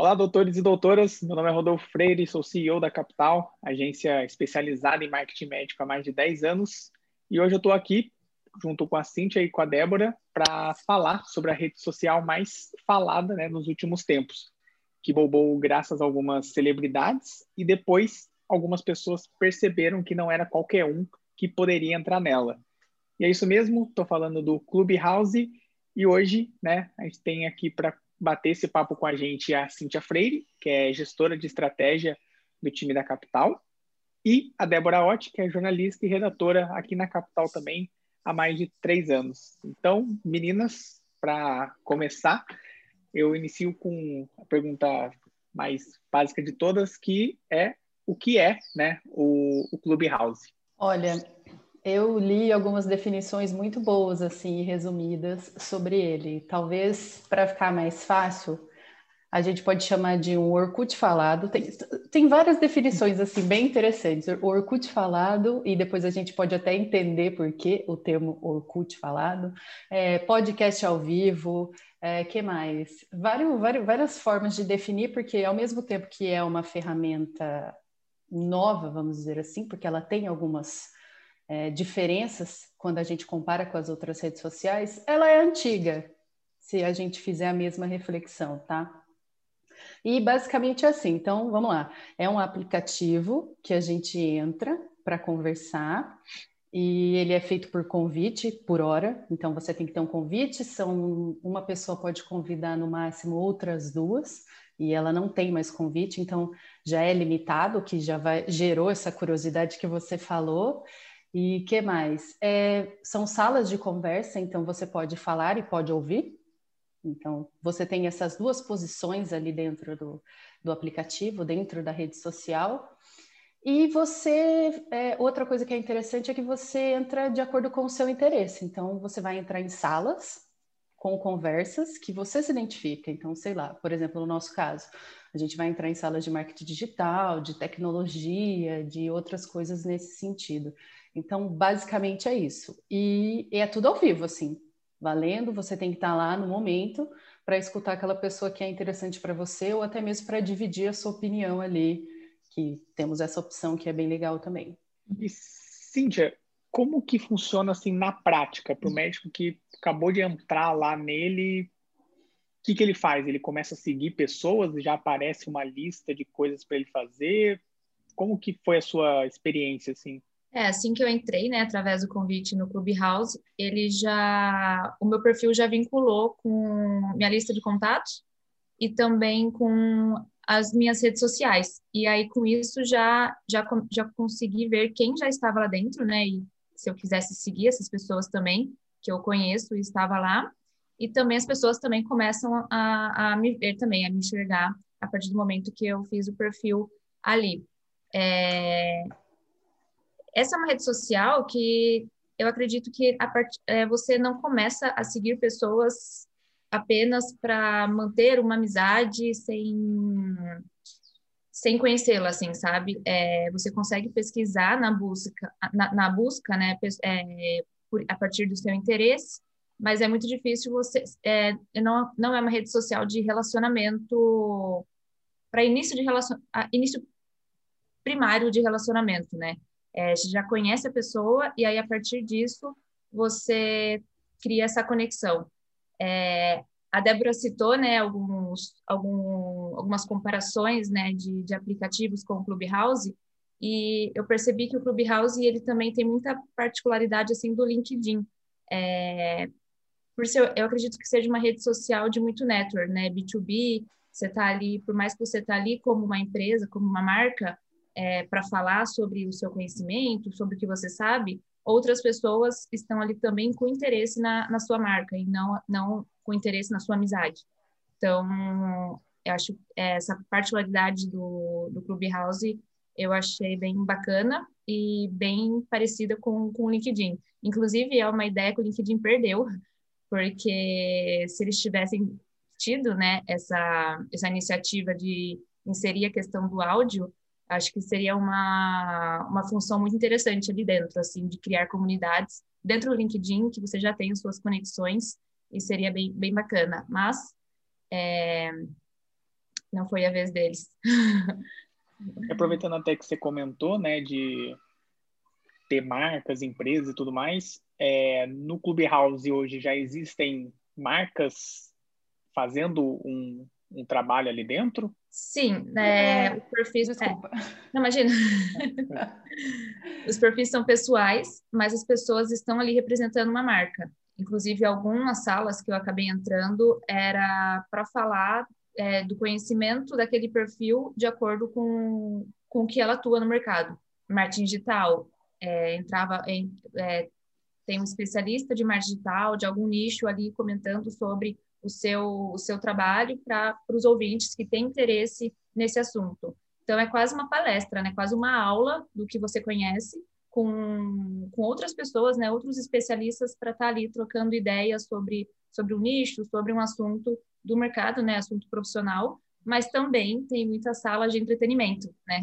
Olá, doutores e doutoras. Meu nome é Rodolfo Freire, sou CEO da Capital, agência especializada em marketing médico há mais de 10 anos. E hoje eu estou aqui, junto com a Cíntia e com a Débora, para falar sobre a rede social mais falada né, nos últimos tempos, que bombou graças a algumas celebridades e depois algumas pessoas perceberam que não era qualquer um que poderia entrar nela. E é isso mesmo, estou falando do Clubhouse e hoje né, a gente tem aqui para bater esse papo com a gente a Cíntia Freire, que é gestora de estratégia do time da Capital, e a Débora Ott, que é jornalista e redatora aqui na Capital também há mais de três anos. Então, meninas, para começar, eu inicio com a pergunta mais básica de todas, que é o que é né, o, o Clubhouse? Olha, eu li algumas definições muito boas, assim, resumidas sobre ele. Talvez para ficar mais fácil, a gente pode chamar de um Orkut falado. Tem, tem várias definições, assim, bem interessantes. Orkut falado, e depois a gente pode até entender por que o termo Orkut falado. É, podcast ao vivo, é, que mais? Vários, vários, várias formas de definir, porque ao mesmo tempo que é uma ferramenta nova, vamos dizer assim, porque ela tem algumas é, diferenças quando a gente compara com as outras redes sociais, ela é antiga, se a gente fizer a mesma reflexão, tá? E basicamente é assim, então vamos lá. É um aplicativo que a gente entra para conversar e ele é feito por convite por hora, então você tem que ter um convite, são uma pessoa pode convidar no máximo outras duas, e ela não tem mais convite, então já é limitado, que já vai, gerou essa curiosidade que você falou. E que mais? É, são salas de conversa, então você pode falar e pode ouvir. Então, você tem essas duas posições ali dentro do, do aplicativo, dentro da rede social. E você, é, outra coisa que é interessante é que você entra de acordo com o seu interesse. Então, você vai entrar em salas com conversas que você se identifica. Então, sei lá, por exemplo, no nosso caso, a gente vai entrar em salas de marketing digital, de tecnologia, de outras coisas nesse sentido. Então, basicamente é isso. E, e é tudo ao vivo, assim, valendo. Você tem que estar lá no momento para escutar aquela pessoa que é interessante para você ou até mesmo para dividir a sua opinião ali, que temos essa opção que é bem legal também. E, Cíntia, como que funciona assim na prática para o médico que acabou de entrar lá nele? O que, que ele faz? Ele começa a seguir pessoas? Já aparece uma lista de coisas para ele fazer? Como que foi a sua experiência assim? É, assim que eu entrei, né, através do convite no Clubhouse, ele já, o meu perfil já vinculou com minha lista de contatos e também com as minhas redes sociais. E aí com isso já já já consegui ver quem já estava lá dentro, né, e se eu quisesse seguir essas pessoas também que eu conheço e estava lá, e também as pessoas também começam a, a me ver também, a me enxergar a partir do momento que eu fiz o perfil ali. É, essa é uma rede social que eu acredito que part... É, você não começa a seguir pessoas apenas para manter uma amizade sem sem conhecê-la, assim, sabe? É, você consegue pesquisar na busca, na, na busca, né, é, por, a partir do seu interesse, mas é muito difícil você, é, não, não é uma rede social de relacionamento para início de relacion, início primário de relacionamento, né? É, você já conhece a pessoa e aí a partir disso você cria essa conexão. É, a Débora citou, né, alguns, algum, algumas comparações, né, de, de aplicativos com o Clubhouse e eu percebi que o Clubhouse ele também tem muita particularidade assim do LinkedIn. É, por ser, eu acredito que seja uma rede social de muito network, né, B2B. Você está ali, por mais que você está ali como uma empresa, como uma marca, é, para falar sobre o seu conhecimento, sobre o que você sabe, outras pessoas estão ali também com interesse na, na sua marca e não, não com interesse na sua amizade. Então, eu acho essa particularidade do, do Clubhouse eu achei bem bacana e bem parecida com, com o LinkedIn. Inclusive, é uma ideia que o LinkedIn perdeu, porque se eles tivessem tido né, essa, essa iniciativa de inserir a questão do áudio, acho que seria uma, uma função muito interessante ali dentro, assim, de criar comunidades dentro do LinkedIn, que você já tem as suas conexões, e seria bem, bem bacana. Mas, é, não foi a vez deles. Aproveitando até que você comentou, né, de ter marcas, empresas e tudo mais, é, no Clubhouse hoje já existem marcas fazendo um, um trabalho ali dentro? Sim, é, é, os perfis. Desculpa. É, não, imagina. os perfis são pessoais, mas as pessoas estão ali representando uma marca. Inclusive, algumas salas que eu acabei entrando era para falar é, do conhecimento daquele perfil de acordo com, com o que ela atua no mercado. Marketing digital, é, entrava em, é, tem um especialista de marketing digital, de algum nicho ali comentando sobre o seu, o seu trabalho para os ouvintes que têm interesse nesse assunto. Então, é quase uma palestra, né? quase uma aula do que você conhece com, com outras pessoas, né? outros especialistas para estar tá ali trocando ideias sobre, sobre o nicho, sobre um assunto do mercado, né? assunto profissional, mas também tem muitas salas de entretenimento, né?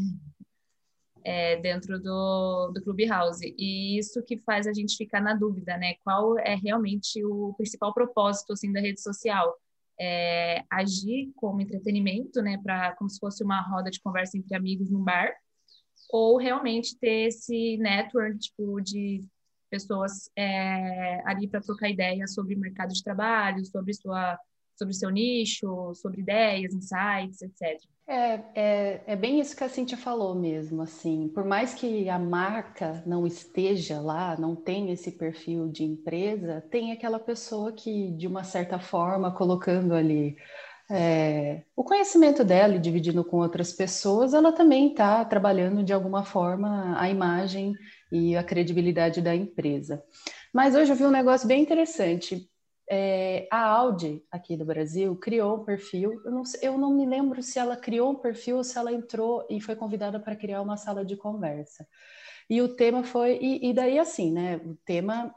É, dentro do, do Clubhouse. E isso que faz a gente ficar na dúvida, né? Qual é realmente o principal propósito, assim, da rede social? É, agir como entretenimento, né? Pra, como se fosse uma roda de conversa entre amigos num bar, ou realmente ter esse network, tipo, de pessoas é, ali para trocar ideias sobre mercado de trabalho, sobre sua sobre o seu nicho, sobre ideias, insights, etc. É, é, é bem isso que a Cintia falou mesmo, assim, por mais que a marca não esteja lá, não tenha esse perfil de empresa, tem aquela pessoa que, de uma certa forma, colocando ali é, o conhecimento dela e dividindo com outras pessoas, ela também está trabalhando de alguma forma a imagem e a credibilidade da empresa. Mas hoje eu vi um negócio bem interessante é, a Audi aqui do Brasil criou um perfil. Eu não, eu não me lembro se ela criou um perfil ou se ela entrou e foi convidada para criar uma sala de conversa. E o tema foi. E, e daí, assim, né? O tema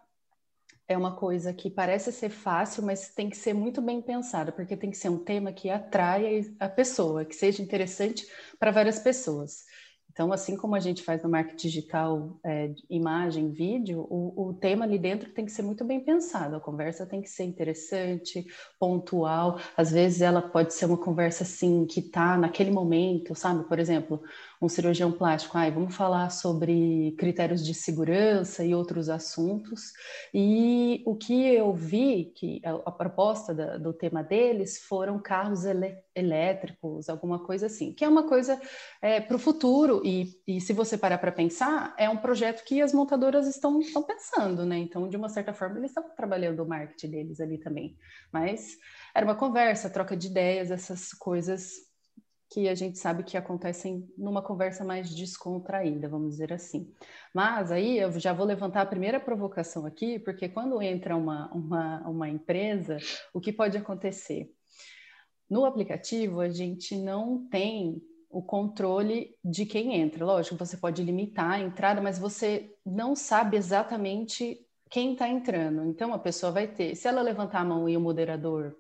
é uma coisa que parece ser fácil, mas tem que ser muito bem pensada, porque tem que ser um tema que atraia a pessoa, que seja interessante para várias pessoas. Então, assim como a gente faz no marketing digital, é, imagem, vídeo, o, o, tema ali dentro tem que ser muito bem pensado. A conversa tem que ser interessante, pontual. Às vezes ela pode ser uma conversa assim que está naquele momento, sabe? Por exemplo, um cirurgião plástico, ai, vamos falar sobre critérios de segurança e outros assuntos. E o que eu vi, que a, a proposta da, do tema deles foram carros ele, elétricos, alguma coisa assim, que é uma coisa é, para o futuro. E, e se você parar para pensar, é um projeto que as montadoras estão, estão pensando, né? Então, de uma certa forma, eles estão trabalhando o marketing deles ali também. Mas era uma conversa, troca de ideias, essas coisas que a gente sabe que acontecem numa conversa mais descontraída, vamos dizer assim. Mas aí eu já vou levantar a primeira provocação aqui, porque quando entra uma, uma, uma empresa, o que pode acontecer? No aplicativo, a gente não tem o controle de quem entra. Lógico, você pode limitar a entrada, mas você não sabe exatamente quem está entrando. Então, a pessoa vai ter, se ela levantar a mão e o moderador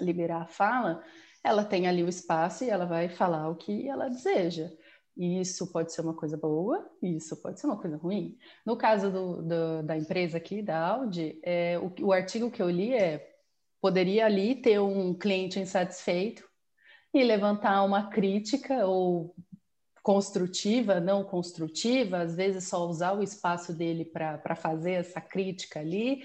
liberar a fala, ela tem ali o espaço e ela vai falar o que ela deseja. E isso pode ser uma coisa boa, isso pode ser uma coisa ruim. No caso do, do, da empresa aqui, da Audi, é, o, o artigo que eu li é: poderia ali ter um cliente insatisfeito e levantar uma crítica ou construtiva, não construtiva, às vezes só usar o espaço dele para fazer essa crítica ali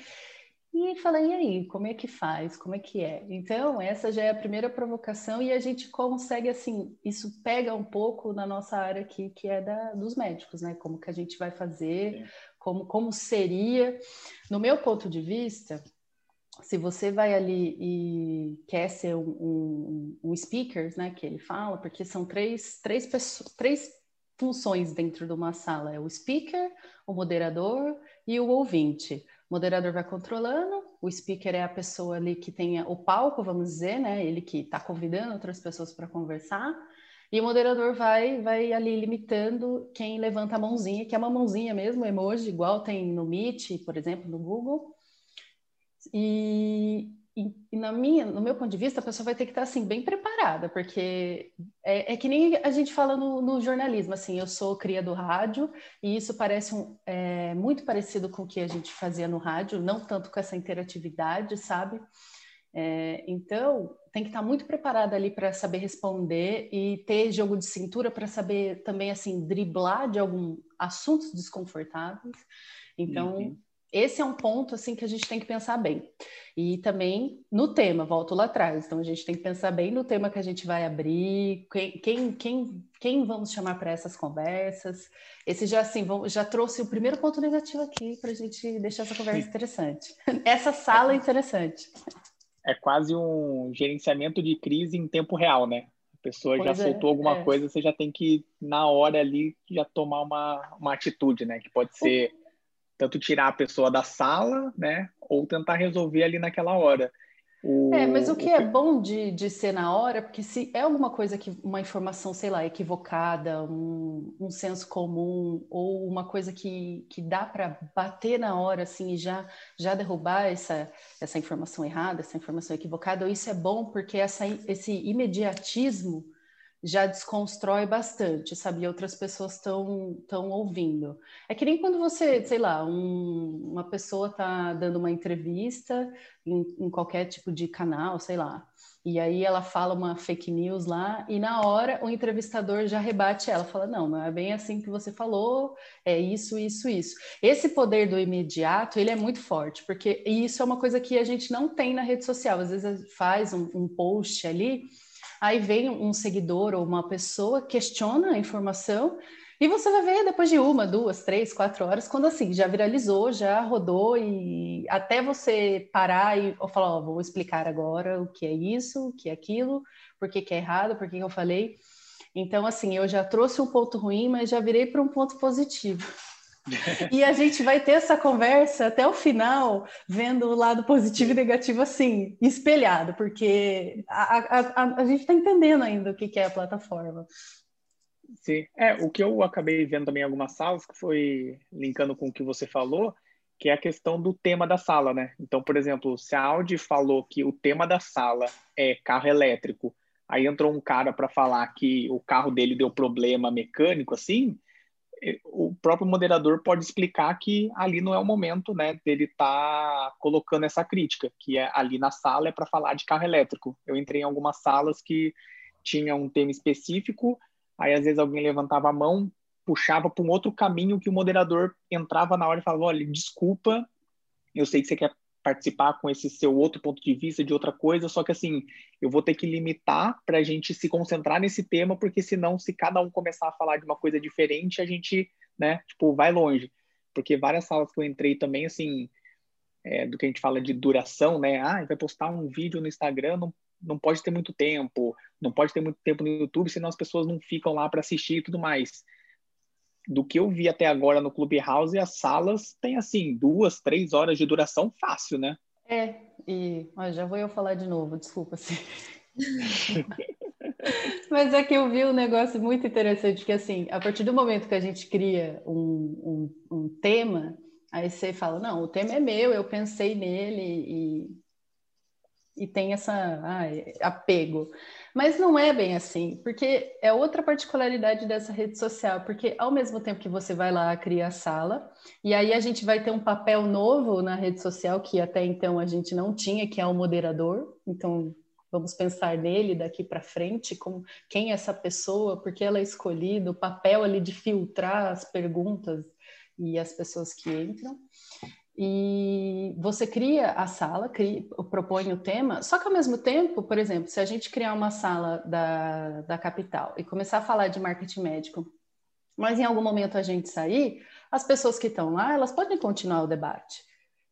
e falei, e aí, como é que faz? Como é que é? Então, essa já é a primeira provocação e a gente consegue, assim, isso pega um pouco na nossa área aqui, que é da, dos médicos, né? Como que a gente vai fazer, como, como seria. No meu ponto de vista, se você vai ali e quer ser um, um, um speaker, né, que ele fala, porque são três, três, pessoas, três funções dentro de uma sala, é o speaker, o moderador e o ouvinte. O moderador vai controlando, o speaker é a pessoa ali que tem o palco, vamos dizer, né? Ele que está convidando outras pessoas para conversar. E o moderador vai, vai ali limitando quem levanta a mãozinha, que é uma mãozinha mesmo, emoji, igual tem no Meet, por exemplo, no Google. E, e, e, na minha, no meu ponto de vista, a pessoa vai ter que estar assim bem preparada, porque é, é que nem a gente fala no, no, jornalismo, assim, eu sou cria do rádio e isso parece um, é, muito parecido com o que a gente fazia no rádio, não tanto com essa interatividade, sabe? É, então, tem que estar muito preparada ali para saber responder e ter jogo de cintura para saber também, assim, driblar de alguns assuntos desconfortáveis. Então, uhum. Esse é um ponto, assim, que a gente tem que pensar bem. E também no tema, volto lá atrás. Então, a gente tem que pensar bem no tema que a gente vai abrir, quem, quem, quem, quem vamos chamar para essas conversas. Esse já, assim, já trouxe o primeiro ponto negativo aqui para a gente deixar essa conversa interessante. Essa sala é interessante é quase um gerenciamento de crise em tempo real, né? A pessoa pois já é, soltou alguma é. coisa, você já tem que, na hora ali, já tomar uma, uma atitude, né? Que pode ser tanto tirar a pessoa da sala, né? Ou tentar resolver ali naquela hora. O, é, mas o que é bom de, de ser na hora, porque se é alguma coisa que, uma informação, sei lá, equivocada, um, um senso comum, ou uma coisa que, que dá para bater na hora, assim, e já, já derrubar essa, essa informação errada, essa informação equivocada, isso é bom porque essa, esse imediatismo já desconstrói bastante, sabe? Outras pessoas estão tão ouvindo. É que nem quando você, sei lá, um, uma pessoa está dando uma entrevista em, em, qualquer tipo de canal, sei lá, e aí ela fala uma fake news lá, e na hora o entrevistador já rebate ela, fala: não, não é bem assim que você falou, é isso, isso, isso. Esse poder do imediato, ele é muito forte, porque isso é uma coisa que a gente não tem na rede social. Às vezes faz um, um post ali Aí vem um seguidor ou uma pessoa, questiona a informação e você vai ver depois de uma, duas, três, quatro horas, quando assim, já viralizou, já rodou e até você parar e ou falar, ó, vou explicar agora o que é isso, o que é aquilo, por que, que é errado, por que, que eu falei. Então, assim, eu já trouxe um ponto ruim, mas já virei para um ponto positivo e a gente vai ter essa conversa até o final, vendo o lado positivo e negativo assim, espelhado, porque a, a, a, a gente está entendendo ainda o que, que é a plataforma. Sim, é, o que eu acabei vendo também em algumas salas, que foi linkando com o que você falou, que é a questão do tema da sala, né? Então, por exemplo, se a Audi falou que o tema da sala é carro elétrico, aí entrou um cara para falar que o carro dele deu problema mecânico, assim, o próprio moderador pode explicar que ali não é o momento, né, dele estar tá colocando essa crítica, que é ali na sala é para falar de carro elétrico. Eu entrei em algumas salas que tinha um tema específico, aí às vezes alguém levantava a mão, puxava para um outro caminho que o moderador entrava na hora e falava: olha, desculpa, eu sei que você quer participar com esse seu outro ponto de vista de outra coisa, só que assim, eu vou ter que limitar para a gente se concentrar nesse tema, porque senão, se cada um começar a falar de uma coisa diferente, a gente, né, tipo, vai longe. Porque várias salas que eu entrei também, assim, é, do que a gente fala de duração, né, ah, vai postar um vídeo no Instagram, não, não pode ter muito tempo, não pode ter muito tempo no YouTube, senão as pessoas não ficam lá para assistir e tudo mais do que eu vi até agora no Clubhouse, as salas têm assim duas, três horas de duração fácil, né? É, e ó, já vou eu falar de novo, desculpa. se Mas é que eu vi um negócio muito interessante, que assim, a partir do momento que a gente cria um, um, um tema, aí você fala, não, o tema é meu, eu pensei nele e, e tem essa ah, apego. Mas não é bem assim, porque é outra particularidade dessa rede social, porque ao mesmo tempo que você vai lá criar a sala, e aí a gente vai ter um papel novo na rede social que até então a gente não tinha, que é o moderador. Então, vamos pensar nele daqui para frente, como quem é essa pessoa, por que ela é escolhida, o papel ali de filtrar as perguntas e as pessoas que entram e você cria a sala, cria, propõe o tema, só que ao mesmo tempo, por exemplo, se a gente criar uma sala da, da capital e começar a falar de marketing médico, mas em algum momento a gente sair, as pessoas que estão lá, elas podem continuar o debate.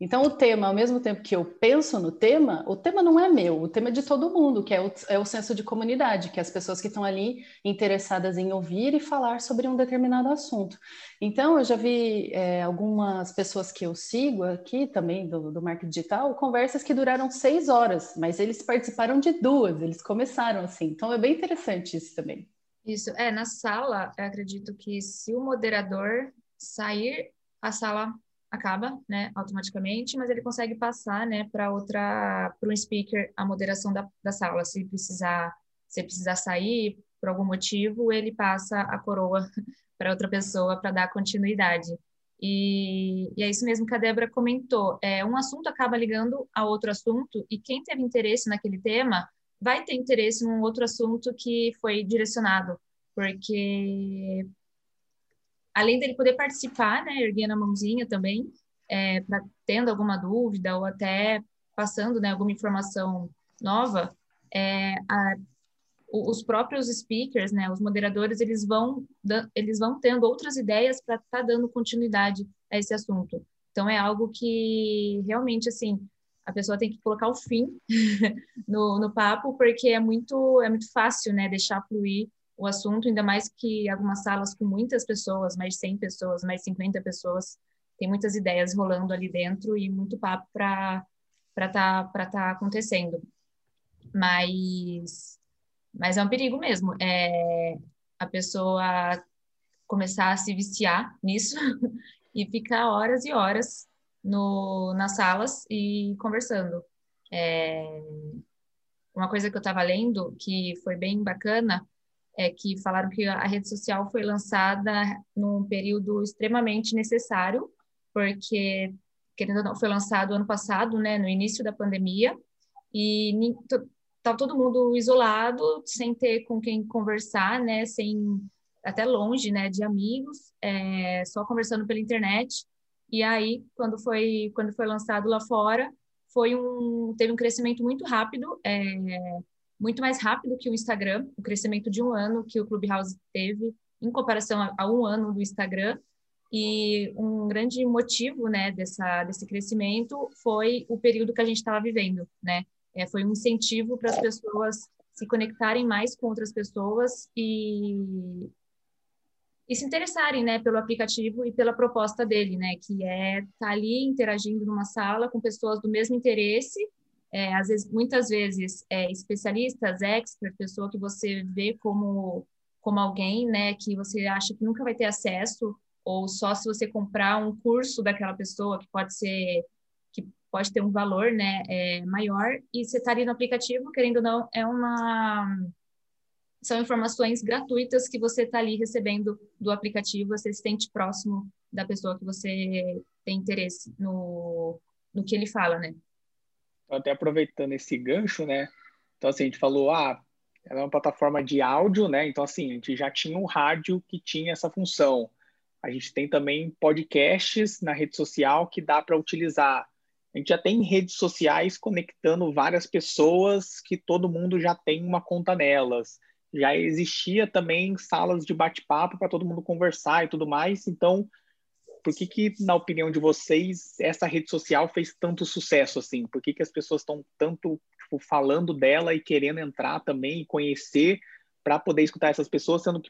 Então, o tema, ao mesmo tempo que eu penso no tema, o tema não é meu, o tema é de todo mundo, que é o, é o senso de comunidade, que é as pessoas que estão ali interessadas em ouvir e falar sobre um determinado assunto. Então, eu já vi é, algumas pessoas que eu sigo aqui também do, do marketing digital, conversas que duraram seis horas, mas eles participaram de duas, eles começaram assim. Então, é bem interessante isso também. Isso, é, na sala, eu acredito que se o moderador sair, a sala acaba, né, automaticamente, mas ele consegue passar, né, para outra, para um speaker a moderação da, da sala. Se precisar, se precisar sair por algum motivo, ele passa a coroa para outra pessoa para dar continuidade. E, e, é isso mesmo que a Débora comentou. É, um assunto acaba ligando a outro assunto, e quem teve interesse naquele tema vai ter interesse num outro assunto que foi direcionado, porque além dele poder participar, né, erguendo a mãozinha também, é, pra, tendo alguma dúvida ou até passando né, alguma informação nova, é, a, os próprios speakers, né, os moderadores, eles vão, eles vão tendo outras ideias para estar tá dando continuidade a esse assunto. Então, é algo que realmente, assim, a pessoa tem que colocar o fim no, no papo, porque é muito, é muito fácil, né, deixar fluir o assunto, ainda mais que algumas salas com muitas pessoas, mais 100 pessoas, mais 50 pessoas, tem muitas ideias rolando ali dentro e muito papo para para tá, tá acontecendo. Mas mas é um perigo mesmo. É a pessoa começar a se viciar nisso e ficar horas e horas no, nas salas e conversando. É, uma coisa que eu estava lendo que foi bem bacana é que falaram que a rede social foi lançada num período extremamente necessário, porque querendo ou não, foi lançado ano passado, né, no início da pandemia, e tá todo mundo isolado, sem ter com quem conversar, né, sem até longe, né, de amigos, é, só conversando pela internet. E aí, quando foi quando foi lançado lá fora, foi um teve um crescimento muito rápido, é, muito mais rápido que o Instagram, o crescimento de um ano que o Clubhouse teve em comparação a, a um ano do Instagram. E um grande motivo, né, dessa desse crescimento foi o período que a gente estava vivendo, né? É, foi um incentivo para as pessoas se conectarem mais com outras pessoas e, e se interessarem, né, pelo aplicativo e pela proposta dele, né, que é estar tá ali interagindo numa sala com pessoas do mesmo interesse, é, às vezes, muitas vezes, é, especialistas, experts, pessoa que você vê como como alguém, né, que você acha que nunca vai ter acesso ou só se você comprar um curso daquela pessoa que pode ser pode ter um valor né, é, maior, e você estaria tá no aplicativo, querendo ou não, é uma são informações gratuitas que você está ali recebendo do aplicativo, assistente próximo da pessoa que você tem interesse no, no que ele fala, né? Até aproveitando esse gancho, né? Então, assim, a gente falou, ah, ela é uma plataforma de áudio, né? Então, assim, a gente já tinha um rádio que tinha essa função. A gente tem também podcasts na rede social que dá para utilizar. A gente já tem redes sociais conectando várias pessoas que todo mundo já tem uma conta nelas. Já existia também salas de bate-papo para todo mundo conversar e tudo mais. Então, por que, que, na opinião de vocês, essa rede social fez tanto sucesso assim? Por que, que as pessoas estão tanto tipo, falando dela e querendo entrar também e conhecer para poder escutar essas pessoas, sendo que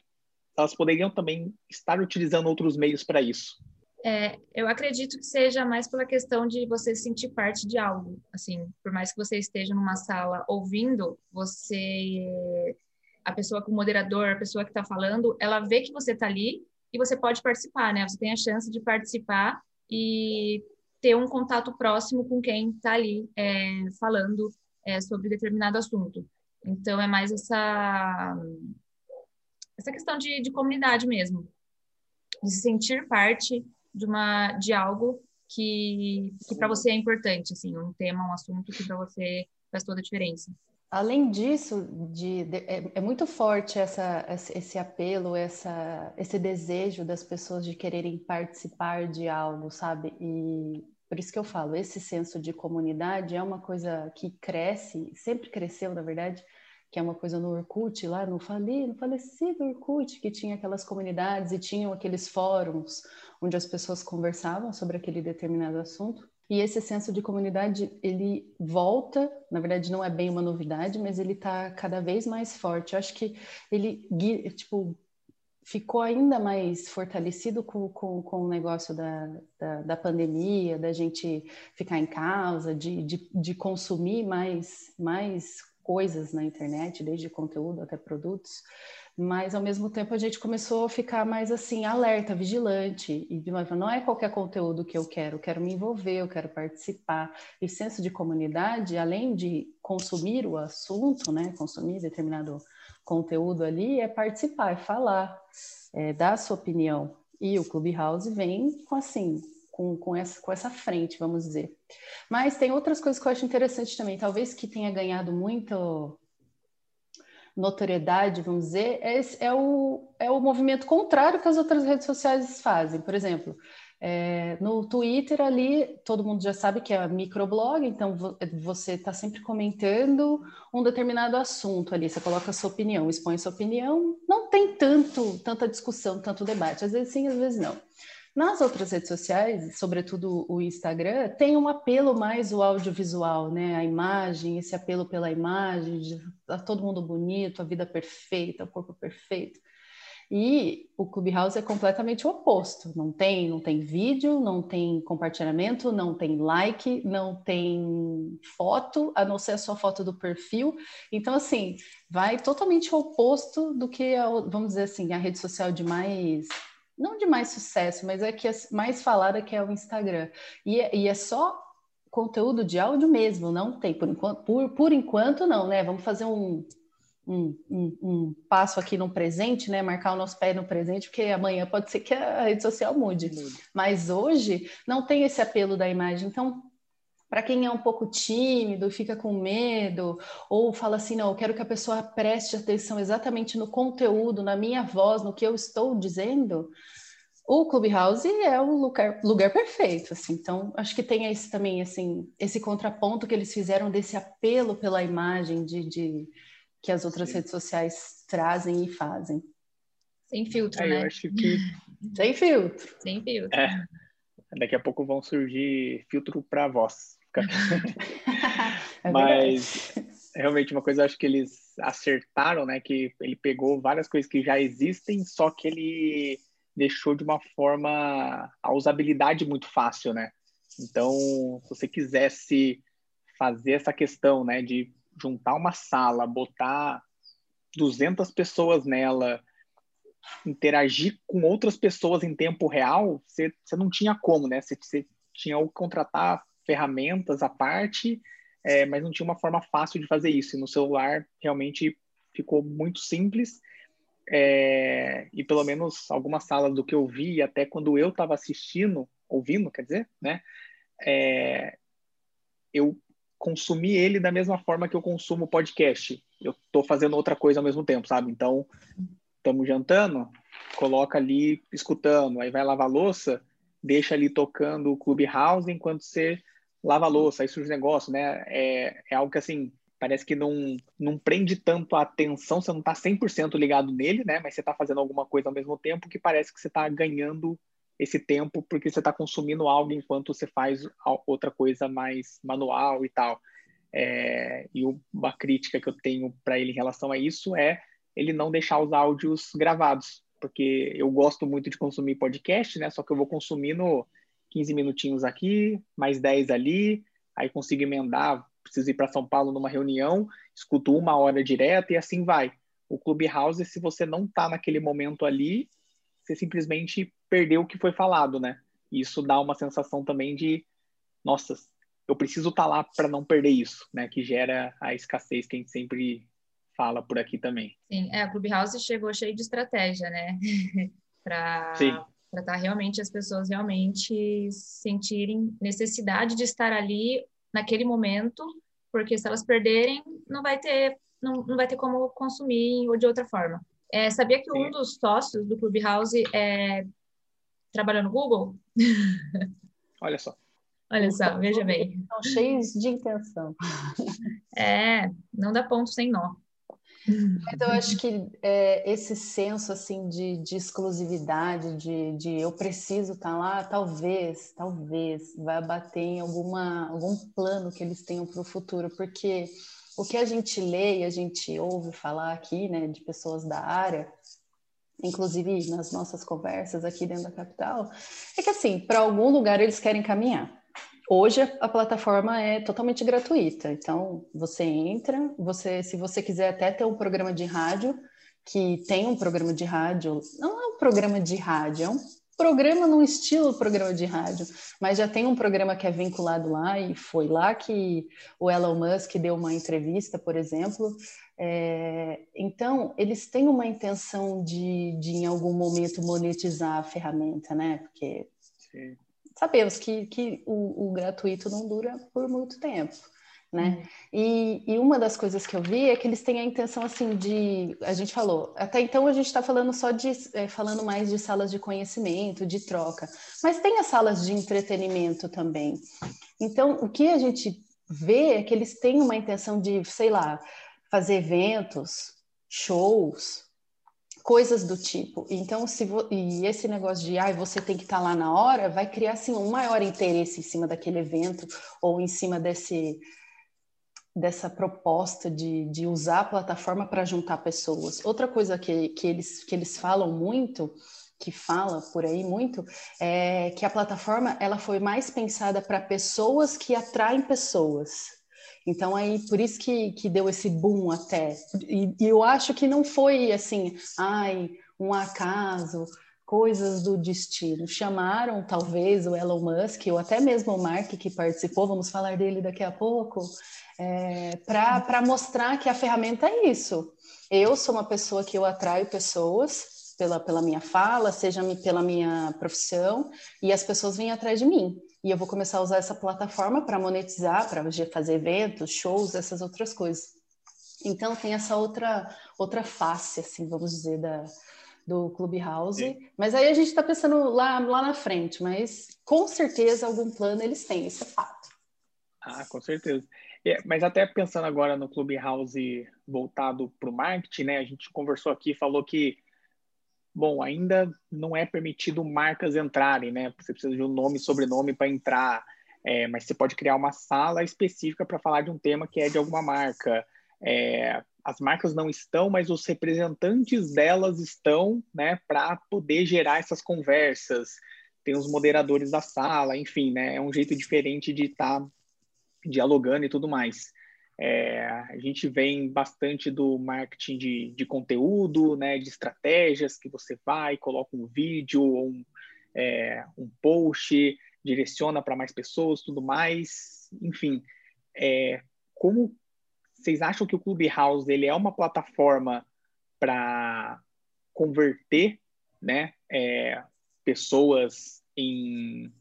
elas poderiam também estar utilizando outros meios para isso? É, eu acredito que seja mais pela questão de você sentir parte de algo. Assim, por mais que você esteja numa sala ouvindo, você, a pessoa com o moderador, a pessoa que está falando, ela vê que você está ali e você pode participar, né? Você tem a chance de participar e ter um contato próximo com quem está ali é, falando é, sobre determinado assunto. Então, é mais essa, essa questão de, de comunidade mesmo, de se sentir parte de uma de algo que, que para você é importante, assim, um tema, um assunto que para você faz toda a diferença. Além disso, de, de é, é, muito forte essa, esse apelo, essa, esse desejo das pessoas de quererem participar de algo, sabe? E por isso que eu falo, esse senso de comunidade é uma coisa que cresce, sempre cresceu, na verdade, que é uma coisa no Orkut, lá no, fali, no falecido Orkut, que tinha aquelas comunidades e tinham aqueles fóruns onde as pessoas conversavam sobre aquele determinado assunto. E esse senso de comunidade, ele volta, na verdade não é bem uma novidade, mas ele está cada vez mais forte. Eu acho que ele, tipo, ficou ainda mais fortalecido com, com, com o negócio da, da, da, pandemia, da gente ficar em casa, de, de, de consumir mais, mais coisas na internet, desde conteúdo até produtos, mas ao mesmo tempo a gente começou a ficar mais assim alerta, vigilante e não é qualquer conteúdo que eu quero, eu quero me envolver, eu quero participar. E senso de comunidade, além de consumir o assunto, né, consumir determinado conteúdo ali, é participar, é falar, é dar a sua opinião. E o Clubhouse vem com assim, com, com, essa, com essa frente, vamos dizer. Mas tem outras coisas que eu acho interessante também, talvez que tenha ganhado muito notoriedade, vamos dizer, é, é, o, é o movimento contrário que as outras redes sociais fazem. Por exemplo, é, no Twitter ali, todo mundo já sabe que é microblog, então você está sempre comentando um determinado assunto ali, você coloca a sua opinião, expõe a sua opinião, não tem tanto, tanta discussão, tanto debate, às vezes sim, às vezes não. Nas outras redes sociais, sobretudo o Instagram, tem um apelo mais o audiovisual, né? A imagem, esse apelo pela imagem, de tá todo mundo bonito, a vida perfeita, o corpo perfeito. E o Clubhouse é completamente o oposto. Não tem, não tem vídeo, não tem compartilhamento, não tem like, não tem foto, a não ser a sua foto do perfil. Então, assim, vai totalmente o oposto do que, a, vamos dizer assim, a rede social de mais não de mais sucesso, mas é que é mais falada que é o Instagram. E é, e é só conteúdo de áudio mesmo, não tem, por enquanto, por, por enquanto não, né? Vamos fazer um, um, um, um, passo aqui no presente, né? Marcar o nosso pé no presente, porque amanhã pode ser que a rede social mude. mude. Mas hoje não tem esse apelo da imagem. Então, para quem é um pouco tímido, fica com medo, ou fala assim, não, eu quero que a pessoa preste atenção exatamente no conteúdo, na minha voz, no que eu estou dizendo, o Clubhouse é o lugar, lugar perfeito, assim. Então, acho que tem esse também, assim, esse contraponto que eles fizeram desse apelo pela imagem de, de que as outras Sim. redes sociais trazem e fazem. Sem filtro, é, né? Eu acho que... Sem filtro. Sem filtro. É. Daqui a pouco vão surgir filtro para voz. é Mas realmente uma coisa acho que eles acertaram, né? Que ele pegou várias coisas que já existem, só que ele deixou de uma forma a usabilidade muito fácil, né? Então, se você quisesse fazer essa questão, né, de juntar uma sala, botar 200 pessoas nela, interagir com outras pessoas em tempo real, você, você não tinha como, né? Você, você tinha que contratar ferramentas à parte, é, mas não tinha uma forma fácil de fazer isso. E no celular realmente ficou muito simples. É, e pelo menos algumas salas do que eu vi, até quando eu estava assistindo, ouvindo, quer dizer, né? É, eu consumi ele da mesma forma que eu consumo podcast. Eu estou fazendo outra coisa ao mesmo tempo, sabe? Então, estamos jantando, coloca ali escutando, aí vai lavar louça, deixa ali tocando o Clubhouse enquanto você lava louça, aí surge negócio, né? É, é algo que, assim, parece que não, não prende tanto a atenção, você não está 100% ligado nele, né? Mas você está fazendo alguma coisa ao mesmo tempo que parece que você está ganhando esse tempo porque você está consumindo algo enquanto você faz outra coisa mais manual e tal. É, e uma crítica que eu tenho para ele em relação a isso é ele não deixar os áudios gravados, porque eu gosto muito de consumir podcast, né? Só que eu vou consumindo 15 minutinhos aqui, mais 10 ali, aí consigo emendar, preciso ir para São Paulo numa reunião, escuto uma hora direta e assim vai. O Clubhouse, se você não está naquele momento ali, você simplesmente perdeu o que foi falado, né? Isso dá uma sensação também de, nossa, eu preciso estar tá lá para não perder isso, né? Que gera a escassez que a gente sempre fala por aqui também. Sim, é, o Clubhouse chegou cheio de estratégia, né? para para estar tá realmente as pessoas realmente sentirem necessidade de estar ali naquele momento, porque se elas perderem, não vai ter não, não vai ter como consumir ou de outra forma. É, sabia que um dos sócios do Clubhouse é, trabalha no Google? Olha só. Olha só, veja bem. Estão cheios de intenção. É, não dá ponto sem nó. Mas eu acho que é, esse senso assim de, de exclusividade, de, de, eu preciso estar tá lá, talvez, talvez vai bater em alguma, algum plano que eles tenham para o futuro, porque o que a gente lê e a gente ouve falar aqui, né, de pessoas da área, inclusive nas nossas conversas aqui dentro da capital, é que assim, para algum lugar eles querem caminhar. Hoje a plataforma é totalmente gratuita, então você entra, você, se você quiser até ter um programa de rádio, que tem um programa de rádio, não é um programa de rádio, é um programa no estilo programa de rádio, mas já tem um programa que é vinculado lá e foi lá que o Elon Musk deu uma entrevista, por exemplo, É, então, eles têm uma intenção de, de, em algum momento, monetizar a ferramenta, né? Porque Sim. Sabemos que, que o, o, gratuito não dura por muito tempo, né? Hum. E, e, uma das coisas que eu vi é que eles têm a intenção, assim, de... A gente falou, até então a gente está falando só de... É, falando mais de salas de conhecimento, de troca, mas tem as salas de entretenimento também. Então, o que a gente vê é que eles têm uma intenção de, sei lá fazer eventos, shows, coisas do tipo. Então, se vo... e esse negócio de ah, você tem que estar tá lá na hora, vai criar assim um maior interesse em cima daquele evento ou em cima desse dessa proposta de, de usar a plataforma para juntar pessoas. Outra coisa que, que, eles, que eles falam muito, que fala por aí muito, é que a plataforma ela foi mais pensada para pessoas que atraem pessoas. Então, aí, por isso que, que deu esse boom até. E, e eu acho que não foi assim, ai, um acaso, coisas do destino. Chamaram, talvez, o Elon Musk, ou até mesmo o Mark, que participou, vamos falar dele daqui a pouco, é, para mostrar que a ferramenta é isso. Eu sou uma pessoa que eu atraio pessoas pela, pela minha fala, seja pela minha profissão, e as pessoas vêm atrás de mim e eu vou começar a usar essa plataforma para monetizar, para fazer eventos, shows, essas outras coisas. Então tem essa outra outra face, assim, vamos dizer, da, do Clubhouse. Sim. Mas aí a gente está pensando lá, lá na frente, mas com certeza algum plano eles têm, isso é fato. Ah, com certeza. É, mas até pensando agora no Clubhouse voltado para o marketing, né? A gente conversou aqui, falou que Bom, ainda não é permitido marcas entrarem, né? Você precisa de um nome e sobrenome para entrar, é, mas você pode criar uma sala específica para falar de um tema que é de alguma marca. É, as marcas não estão, mas os representantes delas estão, né, para poder gerar essas conversas. Tem os moderadores da sala, enfim, né? É um jeito diferente de estar tá dialogando e tudo mais. É, a gente vem bastante do marketing de, de conteúdo, né, de estratégias que você vai, coloca um vídeo, um, é, um post, direciona para mais pessoas, tudo mais. Enfim, é, como vocês acham que o Clubhouse ele é uma plataforma para converter né, é, pessoas em,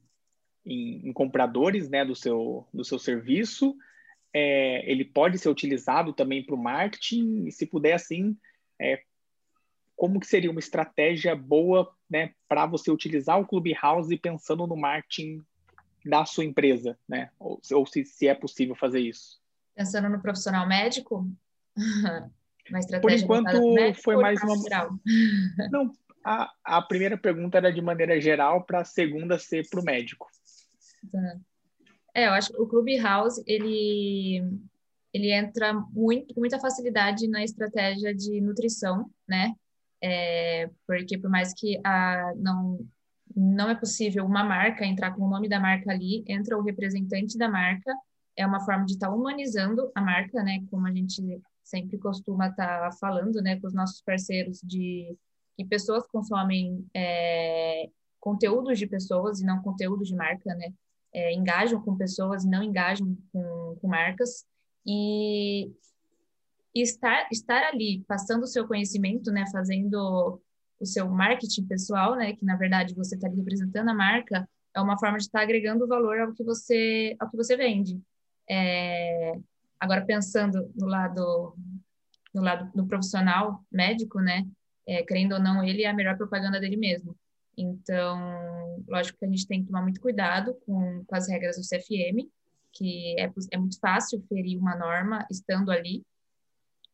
em, em, compradores né, do, seu, do seu serviço? É, ele pode ser utilizado também para o marketing, e se puder, assim, é, como que seria uma estratégia boa né, para você utilizar o Clubhouse pensando no marketing da sua empresa, né? Ou, ou se, se, é possível fazer isso. Pensando no profissional médico? uma estratégia Por enquanto, foi mais uma... Geral? Não, a, a primeira pergunta era de maneira geral, para a segunda ser para o médico. Tá. É, eu acho que o Clubhouse, ele, ele entra muito, com muita facilidade na estratégia de nutrição, né? É, porque por mais que a, não, não é possível uma marca entrar com o nome da marca ali, entra o representante da marca, é uma forma de estar tá humanizando a marca, né? Como a gente sempre costuma estar tá falando, né, com os nossos parceiros de que pessoas consomem é, conteúdos de pessoas e não conteúdo de marca, né? É, engajam com pessoas não engajam com, com marcas. E estar, estar ali, passando o seu conhecimento, né, fazendo o seu marketing pessoal, né, que na verdade você está representando a marca, é uma forma de estar tá agregando valor ao que você, ao que você vende. É, agora pensando no lado no lado do profissional médico, né, é, querendo ou não, ele é a melhor propaganda dele mesmo. Então, lógico que a gente tem que tomar muito cuidado com, com as regras do CFM, que é, é muito fácil ferir uma norma estando ali,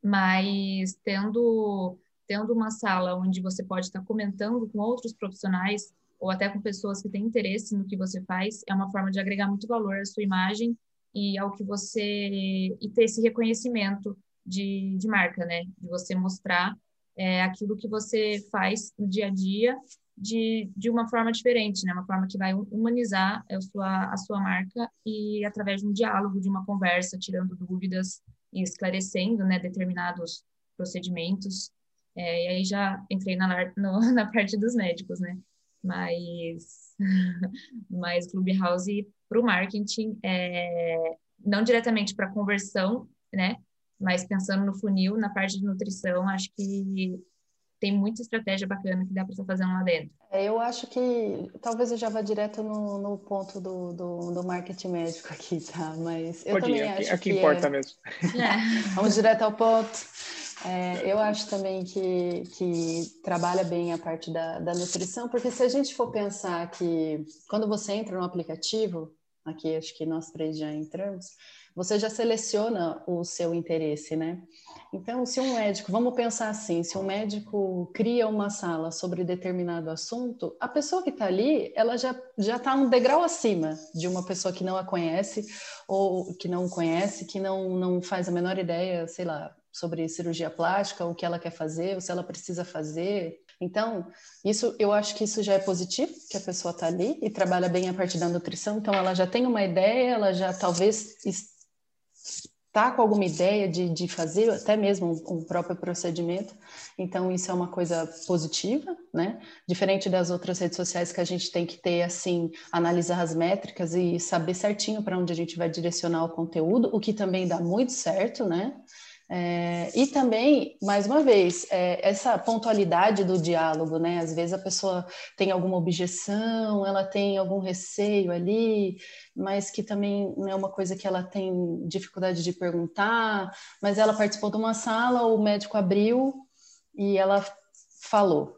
mas tendo, tendo uma sala onde você pode estar comentando com outros profissionais ou até com pessoas que têm interesse no que você faz, é uma forma de agregar muito valor à sua imagem e ao que você e ter esse reconhecimento de, de marca, né? De você mostrar é, aquilo que você faz no dia a dia de, de uma forma diferente, né? Uma forma que vai humanizar a sua, a sua marca e através de um diálogo, de uma conversa, tirando dúvidas e esclarecendo, né, determinados procedimentos. É, e aí já entrei na, no, na parte dos médicos, né? Mas, mas Clubhouse para o marketing, é, não diretamente para conversão, né? Mas pensando no funil, na parte de nutrição, acho que tem muita estratégia bacana que dá para estar fazendo lá dentro. É, eu acho que talvez eu já vá direto no, no ponto do, do, do, marketing médico aqui, tá? Mas eu Pode também ir, acho aqui, aqui que importa é... mesmo. É. Vamos direto ao ponto. É, eu acho também que, que trabalha bem a parte da, da nutrição, porque se a gente for pensar que quando você entra no aplicativo, aqui acho que nós três já entramos, você já seleciona o seu interesse, né? Então, se um médico, vamos pensar assim, se um médico cria uma sala sobre determinado assunto, a pessoa que está ali, ela já já está um degrau acima de uma pessoa que não a conhece ou que não conhece, que não não faz a menor ideia, sei lá, sobre cirurgia plástica, o que ela quer fazer, ou se ela precisa fazer. Então, isso eu acho que isso já é positivo, que a pessoa está ali e trabalha bem a parte da nutrição, então ela já tem uma ideia, ela já talvez está com alguma ideia de, de fazer até mesmo um, um, próprio procedimento. Então, isso é uma coisa positiva, né? Diferente das outras redes sociais que a gente tem que ter, assim, analisar as métricas e saber certinho para onde a gente vai direcionar o conteúdo, o que também dá muito certo, né? É, e também, mais uma vez, é, essa pontualidade do diálogo, né? Às vezes a pessoa tem alguma objeção, ela tem algum receio ali, mas que também não é uma coisa que ela tem dificuldade de perguntar, mas ela participou de uma sala, o médico abriu e ela falou.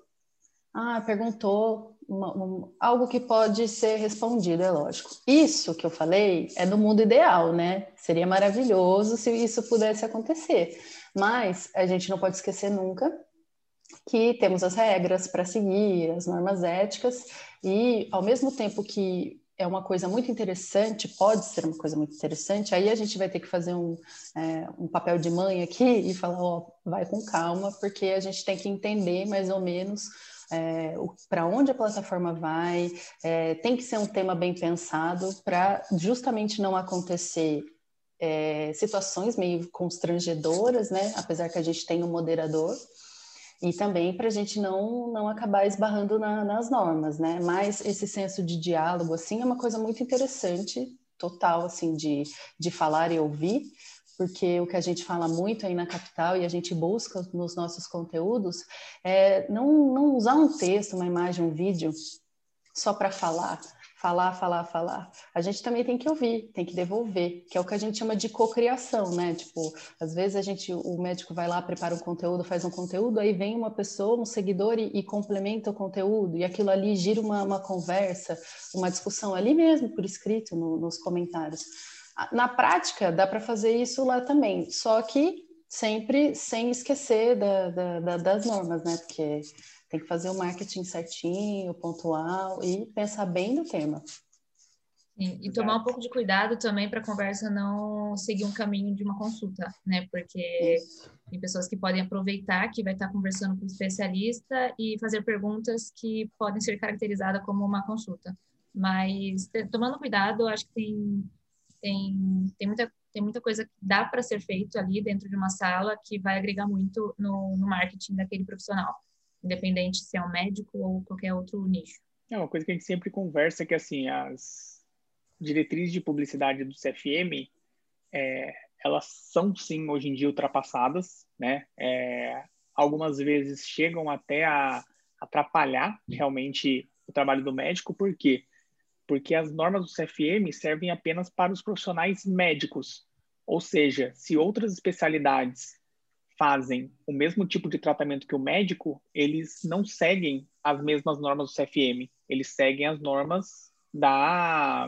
Ah, perguntou uma, um, algo que pode ser respondido, é lógico. Isso que eu falei é do mundo ideal, né? Seria maravilhoso se isso pudesse acontecer. Mas a gente não pode esquecer nunca que temos as regras para seguir, as normas éticas, e ao mesmo tempo que é uma coisa muito interessante, pode ser uma coisa muito interessante, aí a gente vai ter que fazer um, é, um papel de mãe aqui e falar, ó, vai com calma, porque a gente tem que entender mais ou menos é, para onde a plataforma vai, é, tem que ser um tema bem pensado para justamente não acontecer é, situações meio constrangedoras, né? Apesar que a gente tem um moderador, e também para a gente não, não acabar esbarrando na, nas normas, né? Mas esse senso de diálogo, assim, é uma coisa muito interessante, total, assim, de, de falar e ouvir, porque o que a gente fala muito aí na capital e a gente busca nos nossos conteúdos é não, não usar um texto, uma imagem, um vídeo só para falar, falar, falar, falar. A gente também tem que ouvir, tem que devolver, que é o que a gente chama de cocriação, né? Tipo, às vezes a gente, o médico vai lá, prepara um conteúdo, faz um conteúdo, aí vem uma pessoa, um seguidor e, e complementa o conteúdo, e aquilo ali gira uma, uma conversa, uma discussão ali mesmo, por escrito, no, nos comentários. Na prática, dá para fazer isso lá também, só que sempre sem esquecer da, da, da, das normas, né? Porque tem que fazer o marketing certinho, pontual e pensar bem no tema. Sim, e tomar um pouco de cuidado também para a conversa não seguir um caminho de uma consulta, né? Porque Isso. tem pessoas que podem aproveitar que vai estar conversando com o especialista e fazer perguntas que podem ser caracterizadas como uma consulta. Mas tomando cuidado, acho que tem tem, tem, muita, tem muita coisa que dá para ser feito ali dentro de uma sala que vai agregar muito no, no marketing daquele profissional, independente se é um médico ou qualquer outro nicho. É uma coisa que a gente sempre conversa que assim as diretrizes de publicidade do CFM é, elas são sim hoje em dia ultrapassadas, né? É, algumas vezes chegam até a atrapalhar realmente o trabalho do médico, por quê? Porque as normas do CFM servem apenas para os profissionais médicos. Ou seja, se outras especialidades fazem o mesmo tipo de tratamento que o médico, eles não seguem as mesmas normas do CFM, eles seguem as normas da,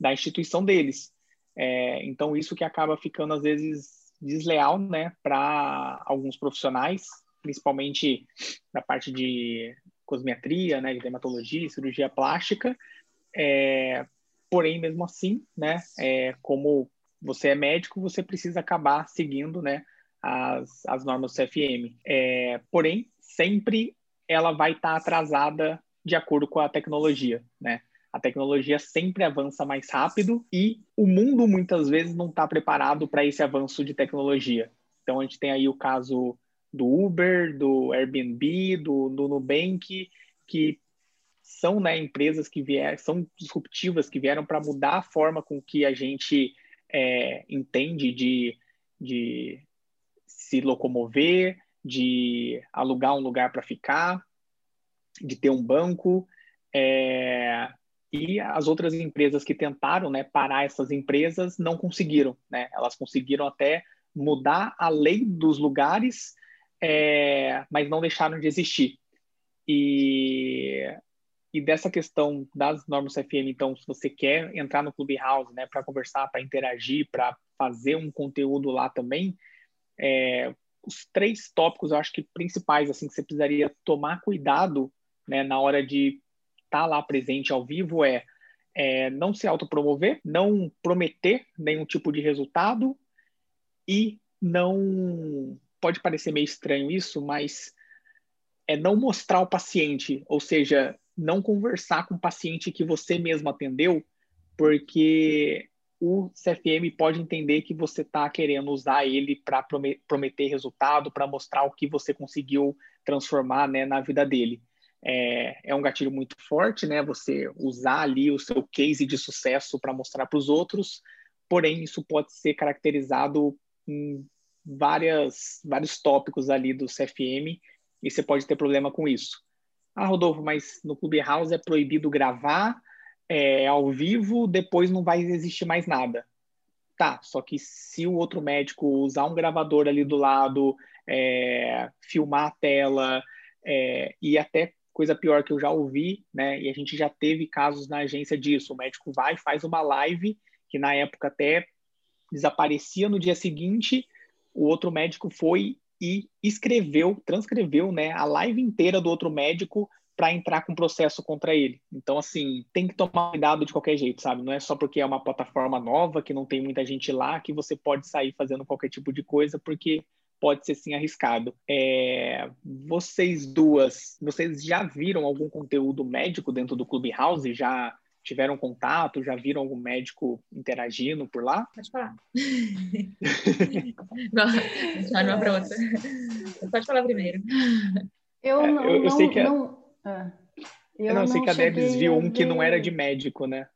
da instituição deles. É, então, isso que acaba ficando, às vezes, desleal né, para alguns profissionais, principalmente na parte de cosmetria, né, de dermatologia, cirurgia plástica, é, porém, mesmo assim, né, é, como você é médico, você precisa acabar seguindo né, as, as normas do CFM. É, porém, sempre ela vai estar tá atrasada de acordo com a tecnologia, né? A tecnologia sempre avança mais rápido e o mundo muitas vezes não está preparado para esse avanço de tecnologia. Então a gente tem aí o caso do Uber, do Airbnb, do, do Nubank, que são né, empresas que vieram, são disruptivas, que vieram para mudar a forma com que a gente é, entende de de se locomover, de alugar um lugar para ficar, de ter um banco. É, e as outras empresas que tentaram né, parar essas empresas não conseguiram. Né? Elas conseguiram até mudar a lei dos lugares, é, mas não deixaram de existir. E, e dessa questão das normas CFM, então, se você quer entrar no Clubhouse né, para conversar, para interagir, para fazer um conteúdo lá também, é, os três tópicos, eu acho que principais, assim, que você precisaria tomar cuidado né, na hora de estar tá lá presente ao vivo é, é não se autopromover, não prometer nenhum tipo de resultado e não. Pode parecer meio estranho isso, mas é não mostrar o paciente, ou seja, não conversar com o paciente que você mesmo atendeu, porque o CFM pode entender que você está querendo usar ele para prometer resultado, para mostrar o que você conseguiu transformar né, na vida dele. É, é, um gatilho muito forte, né? Você usar ali o seu case de sucesso para mostrar para os outros, porém isso pode ser caracterizado em várias, vários tópicos ali do CFM e você pode ter problema com isso. Ah, Rodolfo, mas no Clubhouse é proibido gravar é, ao vivo, depois não vai existir mais nada. Tá, só que se o outro médico usar um gravador ali do lado, é, filmar a tela é, e até coisa pior que eu já ouvi, né? E a gente já teve casos na agência disso. O médico vai faz uma live que na época até desaparecia no dia seguinte. O outro médico foi e escreveu, transcreveu, né, a live inteira do outro médico para entrar com processo contra ele. Então, assim, tem que tomar cuidado de qualquer jeito, sabe? Não é só porque é uma plataforma nova, que não tem muita gente lá, que você pode sair fazendo qualquer tipo de coisa, porque pode ser sim arriscado. É... Vocês duas, vocês já viram algum conteúdo médico dentro do Clubhouse? Já tiveram contato? Já viram algum médico interagindo por lá? Pode falar. Não, de uma para outra. Pode falar primeiro. Eu não, é, eu, eu sei que é... não é. Eu, eu não, sei que a Debs viu um que não era de médico, né?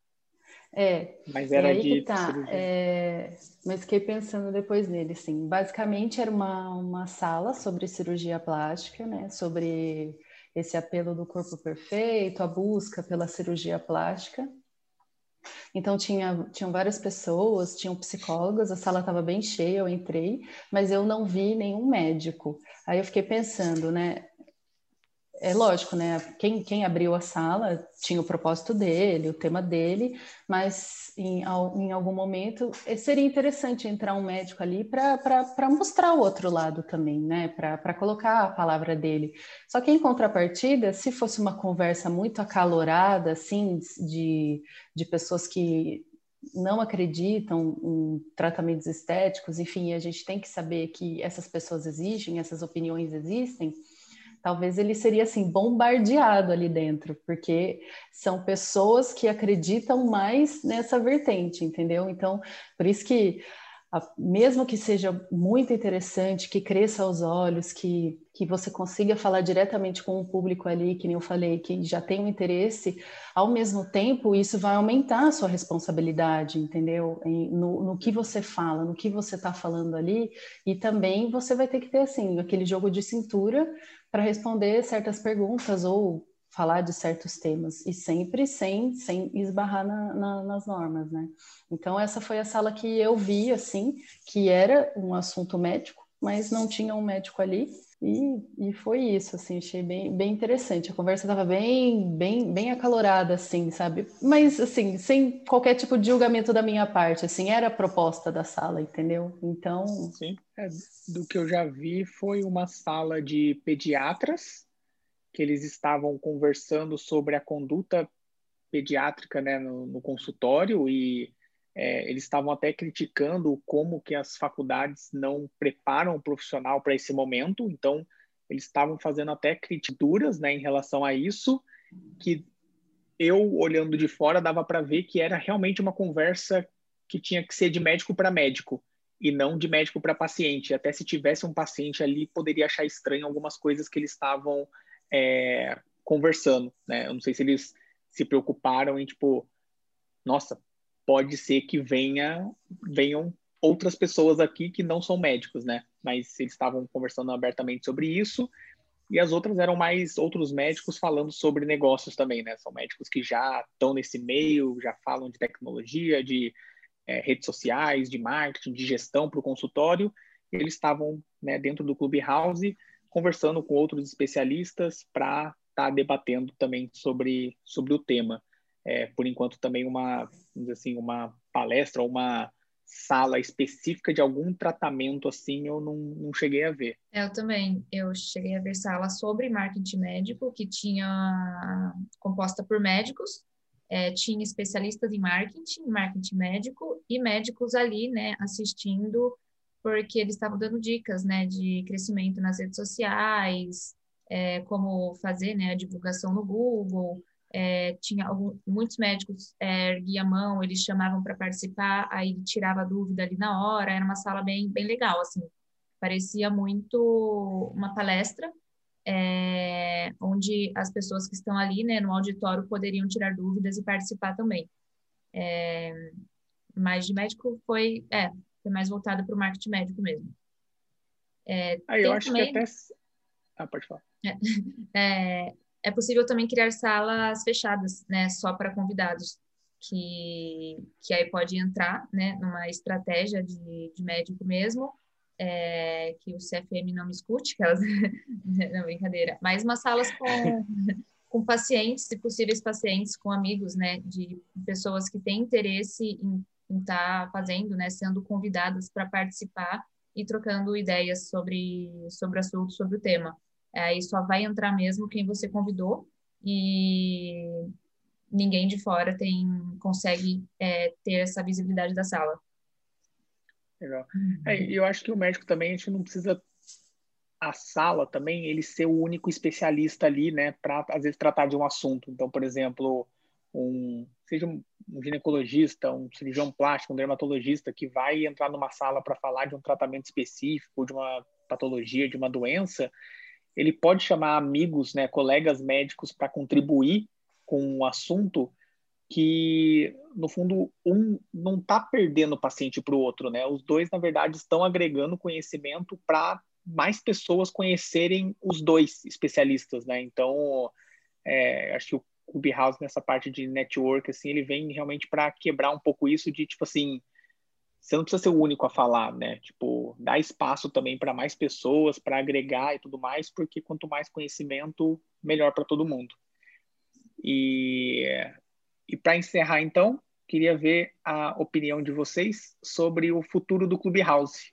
É. Mas era de. Tá. É, mas fiquei pensando depois nele, sim. Basicamente era uma, uma sala sobre cirurgia plástica, né? Sobre esse apelo do corpo perfeito, a busca pela cirurgia plástica. Então tinha tinham várias pessoas, tinham psicólogas, a sala estava bem cheia, eu entrei, mas eu não vi nenhum médico. Aí eu fiquei pensando, né? É lógico, né? Quem, quem abriu a sala tinha o propósito dele, o tema dele, mas em, em algum momento eh, seria interessante entrar um médico ali para mostrar o outro lado também, né? Para colocar a palavra dele. Só que em contrapartida, se fosse uma conversa muito acalorada, assim, de, de pessoas que não acreditam em tratamentos estéticos, enfim, a gente tem que saber que essas pessoas existem, essas opiniões existem talvez ele seria assim bombardeado ali dentro, porque são pessoas que acreditam mais nessa vertente, entendeu? Então, por isso que mesmo que seja muito interessante, que cresça aos olhos, que, que você consiga falar diretamente com o público ali, que nem eu falei, que já tem um interesse, ao mesmo tempo isso vai aumentar a sua responsabilidade, entendeu? No, no que você fala, no que você está falando ali, e também você vai ter que ter assim aquele jogo de cintura para responder certas perguntas ou falar de certos temas e sempre sem sem esbarrar na, na, nas normas, né? Então essa foi a sala que eu vi assim que era um assunto médico, mas não tinha um médico ali e, e foi isso assim, achei bem, bem interessante. A conversa estava bem bem bem acalorada assim, sabe? Mas assim sem qualquer tipo de julgamento da minha parte, assim era a proposta da sala, entendeu? Então sim, é, do que eu já vi foi uma sala de pediatras que eles estavam conversando sobre a conduta pediátrica né, no, no consultório e é, eles estavam até criticando como que as faculdades não preparam o profissional para esse momento, então eles estavam fazendo até críticas né, em relação a isso, que eu, olhando de fora, dava para ver que era realmente uma conversa que tinha que ser de médico para médico e não de médico para paciente. Até se tivesse um paciente ali, poderia achar estranho algumas coisas que eles estavam é, conversando, né? Eu não sei se eles se preocuparam em tipo, nossa, pode ser que venha venham outras pessoas aqui que não são médicos, né? Mas eles estavam conversando abertamente sobre isso. E as outras eram mais outros médicos falando sobre negócios também, né? São médicos que já estão nesse meio, já falam de tecnologia, de é, redes sociais, de marketing, de gestão para o consultório. Eles estavam né, dentro do Clubhouse conversando com outros especialistas para estar tá debatendo também sobre, sobre o tema. É, por enquanto também uma, assim, uma palestra, uma sala específica de algum tratamento assim, eu não, não cheguei a ver. É, eu também. Eu cheguei a ver sala sobre marketing médico, que tinha composta por médicos, é, tinha especialistas em marketing, marketing médico, e médicos ali, né, assistindo, porque eles estavam dando dicas, né, de crescimento nas redes sociais, é, como fazer, né, a divulgação no Google, é, tinha algum, muitos médicos é, erguiam a mão, eles chamavam para participar, aí tirava dúvida ali na hora, era uma sala bem, bem legal, assim, parecia muito uma palestra, é, onde as pessoas que estão ali, né, no auditório poderiam tirar dúvidas e participar também. É, mas de médico foi, é, foi mais voltado para o marketing médico mesmo. É, aí eu acho também... que até... Ah, pode falar. É, é possível também criar salas fechadas, né, só para convidados, que, que aí pode entrar, né, numa estratégia de, de médico mesmo, é, que o CFM não me escute, que elas, não, brincadeira, mas umas salas com, com pacientes, se possíveis pacientes, com amigos, né, de pessoas que têm interesse em estar tá fazendo, né, sendo convidadas para participar e trocando ideias sobre, sobre o assunto, sobre o tema. Aí só vai entrar mesmo quem você convidou e ninguém de fora tem consegue é, ter essa visibilidade da sala. Legal. É, eu acho que o médico também, a gente não precisa a sala também, ele ser o único especialista ali, né, para às vezes tratar de um assunto. Então, por exemplo, um seja um, ginecologista, um cirurgião plástico, um dermatologista que vai entrar numa sala para falar de um tratamento específico, de uma patologia, de uma doença, ele pode chamar amigos, né, colegas médicos para contribuir com o assunto que, no fundo, um não está perdendo o paciente para o outro, né? Os dois, na verdade, estão agregando conhecimento para mais pessoas conhecerem os dois especialistas, né? Então, é, acho que o Clubhouse nessa parte de network, assim, ele vem realmente para quebrar um pouco isso de, tipo assim, você não precisa ser o único a falar, né? Tipo, dá espaço também para mais pessoas, para agregar e tudo mais, porque quanto mais conhecimento, melhor para todo mundo. E, e para encerrar, então, queria ver a opinião de vocês sobre o futuro do Clubhouse.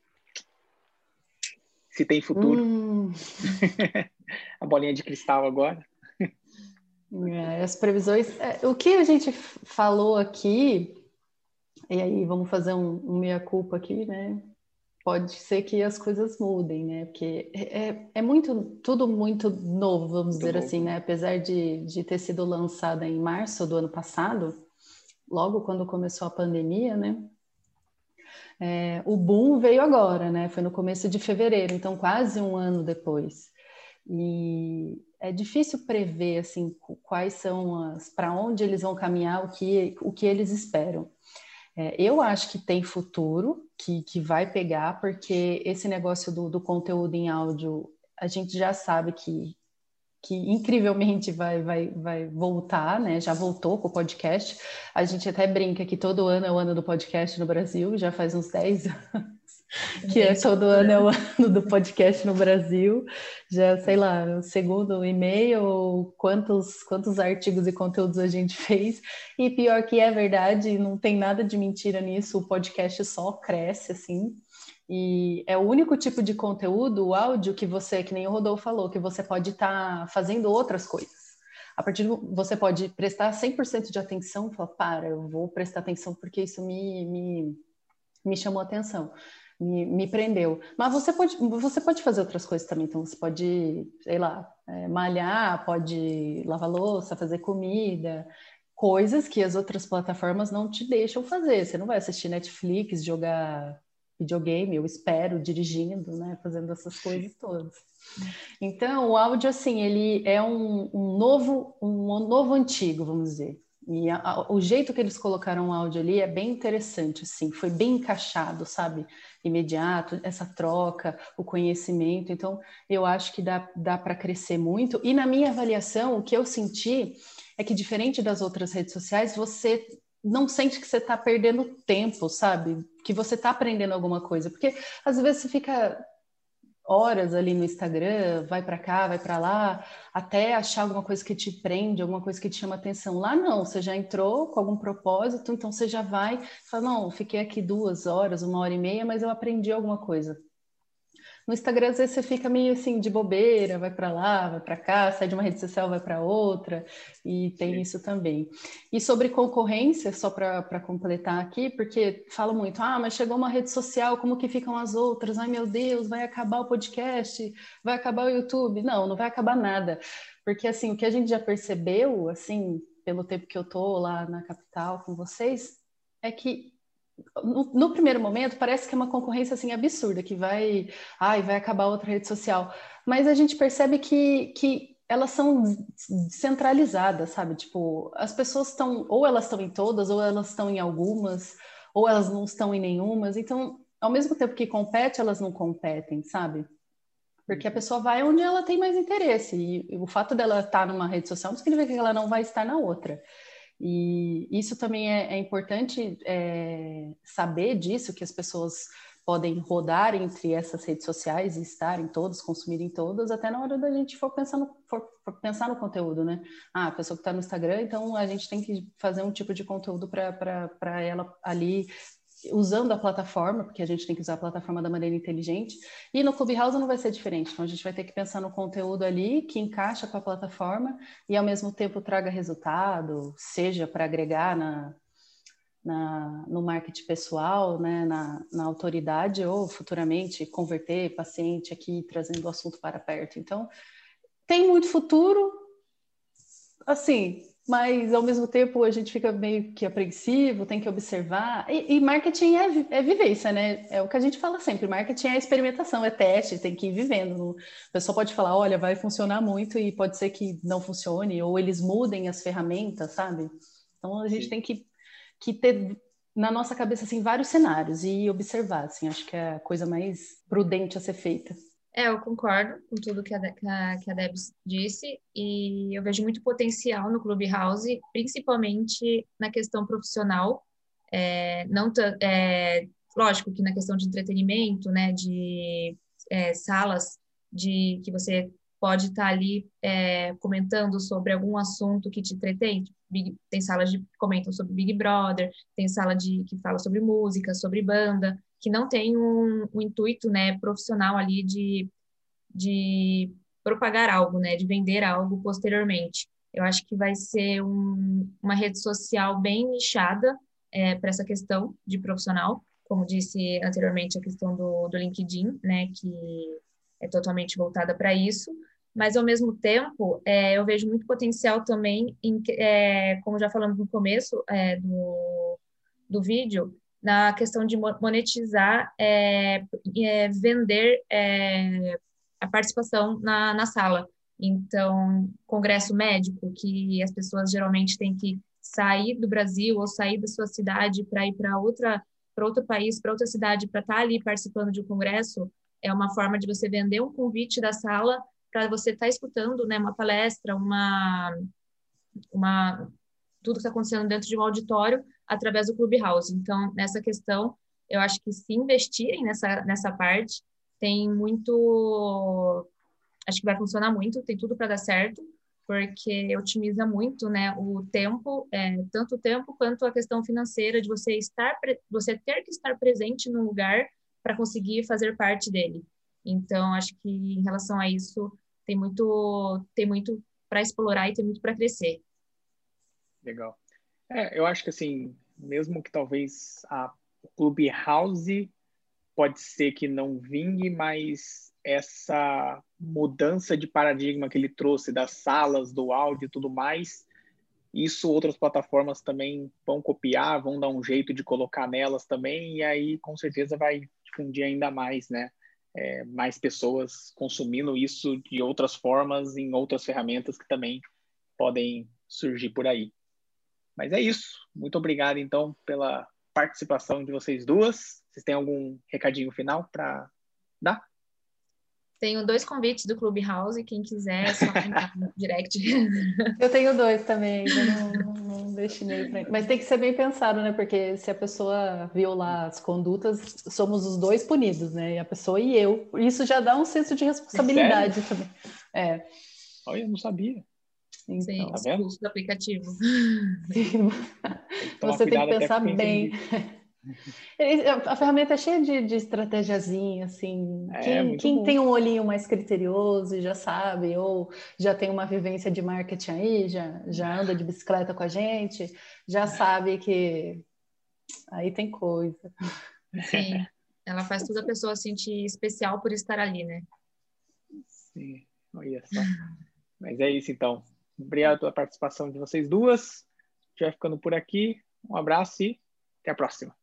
Se tem futuro. Hum. a bolinha de cristal agora. É, as previsões. É, o que a gente falou aqui e aí vamos fazer um, um meia-culpa aqui, né? Pode ser que as coisas mudem, né? Porque é, é, é muito, tudo muito novo, vamos muito dizer assim, né? Apesar de, de ter sido lançada em março do ano passado, logo quando começou a pandemia, né? É, o boom veio agora, né? Foi no começo de fevereiro, então quase um ano depois. E é difícil prever assim quais são as para onde eles vão caminhar, o que o que eles esperam. É, eu acho que tem futuro, que, que vai pegar, porque esse negócio do, do conteúdo em áudio, a gente já sabe que, que incrivelmente vai, vai, vai voltar, né? Já voltou com o podcast. A gente até brinca que todo ano é o ano do podcast no Brasil, já faz uns 10 anos. Que é todo ano é o ano do podcast no Brasil. Já, sei lá, segundo e-mail, quantos, quantos artigos e conteúdos a gente fez. E pior que é verdade, não tem nada de mentira nisso, o podcast só cresce, assim. E é o único tipo de conteúdo, o áudio, que você, que nem o Rodolfo falou, que você pode estar tá fazendo outras coisas. A partir do, você pode prestar 100% de atenção, falar, para, eu vou prestar atenção porque isso me, me, me chamou atenção me, me prendeu. Mas você pode, você pode fazer outras coisas também. Então, você pode, sei lá, é, malhar, pode lavar louça, fazer comida, coisas que as outras plataformas não te deixam fazer. Você não vai assistir Netflix, jogar videogame, eu espero, dirigindo, né, fazendo essas coisas todas. Então, o áudio, assim, ele é um, um novo, um novo antigo, vamos dizer. E a, a, o jeito que eles colocaram o áudio ali é bem interessante, assim, foi bem encaixado, sabe? Imediato, essa troca, o conhecimento. Então, eu acho que dá, dá para crescer muito. E na minha avaliação, o que eu senti é que, diferente das outras redes sociais, você não sente que você está perdendo tempo, sabe? Que você está aprendendo alguma coisa. Porque às vezes você fica horas ali no Instagram, vai para cá, vai para lá, até achar alguma coisa que te prende, alguma coisa que te chama atenção. Lá não, você já entrou com algum propósito, então você já vai, fala, não, fiquei aqui duas horas, uma hora e meia, mas eu aprendi alguma coisa. No Instagram, às vezes, você fica meio assim de bobeira, vai para lá, vai para cá, sai de uma rede social, vai para outra, e tem Sim. isso também. E sobre concorrência, só para completar aqui, porque fala muito, ah, mas chegou uma rede social, como que ficam as outras? Ai, meu Deus, vai acabar o podcast, vai acabar o YouTube. Não, não vai acabar nada. Porque, assim, o que a gente já percebeu, assim, pelo tempo que eu tô lá na capital com vocês, é que no, no, primeiro momento parece que é uma concorrência assim absurda, que vai, ai, vai acabar outra rede social. Mas a gente percebe que, que elas são centralizadas, sabe? Tipo, as pessoas estão, ou elas estão em todas, ou elas estão em algumas, ou elas não estão em nenhumas. Então, ao mesmo tempo que compete, elas não competem, sabe? Porque a pessoa vai onde ela tem mais interesse. E, o fato dela estar numa rede social não significa que ela não vai estar na outra. E isso também é, é importante é, saber disso, que as pessoas podem rodar entre essas redes sociais e estarem todos, consumirem todas, até na hora da gente for pensar no, for, for pensar no conteúdo, né? Ah, a pessoa que está no Instagram, então a gente tem que fazer um tipo de conteúdo para ela ali usando a plataforma, porque a gente tem que usar a plataforma da maneira inteligente, e no Clubhouse não vai ser diferente. Então a gente vai ter que pensar no conteúdo ali que encaixa com a plataforma e ao mesmo tempo traga resultado, seja para agregar na, na, no marketing pessoal, né, na, na autoridade, ou futuramente converter paciente aqui, trazendo o assunto para perto. Então, tem muito futuro, assim, mas ao mesmo tempo a gente fica meio que apreensivo, tem que observar. E, e, marketing é, é vivência, né? É o que a gente fala sempre: marketing é experimentação, é teste, tem que ir vivendo. O pessoal pode falar: olha, vai funcionar muito e pode ser que não funcione, ou eles mudem as ferramentas, sabe? Então a gente Sim. tem que, que ter na nossa cabeça assim, vários cenários e observar. Assim, acho que é a coisa mais prudente a ser feita. É, eu concordo com tudo que a, que que a Debs disse e eu vejo muito potencial no Clubhouse, principalmente na questão profissional. É, não é, lógico que na questão de entretenimento, né, de é, salas de que você pode estar tá ali é, comentando sobre algum assunto que te entretém. Big, tem salas que comentam sobre Big Brother, tem sala de que fala sobre música, sobre banda que não tem um, um intuito né, profissional ali de, de propagar algo, né, de vender algo posteriormente. Eu acho que vai ser um, uma rede social bem nichada é, para essa questão de profissional, como disse anteriormente a questão do, do LinkedIn, né, que é totalmente voltada para isso, mas ao mesmo tempo é, eu vejo muito potencial também em, é, como já falamos no começo é, do, do vídeo, na questão de monetizar, é, é, vender é, a participação na, na sala. Então, congresso médico, que as pessoas geralmente têm que sair do Brasil ou sair da sua cidade para ir para outra para outro país, para outra cidade, para estar tá ali participando de um congresso, é uma forma de você vender um convite da sala para você estar tá escutando, né, uma palestra, uma uma tudo que está acontecendo dentro de um auditório através do Clubhouse. Então, nessa questão, eu acho que se investirem nessa, nessa parte, tem muito. Acho que vai funcionar muito, tem tudo para dar certo, porque otimiza muito né, o tempo, é, tanto o tempo quanto a questão financeira de você estar, você ter que estar presente no lugar para conseguir fazer parte dele. Então, acho que em relação a isso, tem muito, tem muito para explorar e tem muito para crescer. Legal. É, eu acho que assim, mesmo que talvez a Clubhouse pode ser que não vingue, mas essa mudança de paradigma que ele trouxe das salas, do áudio e tudo mais, isso outras plataformas também vão copiar, vão dar um jeito de colocar nelas também, e aí com certeza vai difundir ainda mais, né? É, mais pessoas consumindo isso de outras formas, em outras ferramentas que também podem surgir por aí. Mas é isso. Muito obrigado, então, pela participação de vocês duas. Vocês têm algum recadinho final para dar? Tenho dois convites do Clubhouse, quem quiser, é só entrar no direct. Eu tenho dois também, ainda não, não destinei para Mas tem que ser bem pensado, né? Porque se a pessoa violar as condutas, somos os dois punidos, né? E a pessoa e eu. Isso já dá um senso de responsabilidade Sério? também. É. Olha, eu não sabia. Então, Sim, tá vendo? do aplicativo. Sim. Você tem que pensar bem. A ferramenta é cheia de, de estratégiazinha, assim. É, quem, quem tem um olhinho mais criterioso já sabe, ou já tem uma vivência de marketing aí, já, já anda de bicicleta com a gente, já sabe que aí tem coisa. Sim, ela faz toda a pessoa sentir especial por estar ali, né? Sim, olha só. Mas é isso então. Obrigado pela participação de vocês duas. A gente vai ficando por aqui. Um abraço e até a próxima.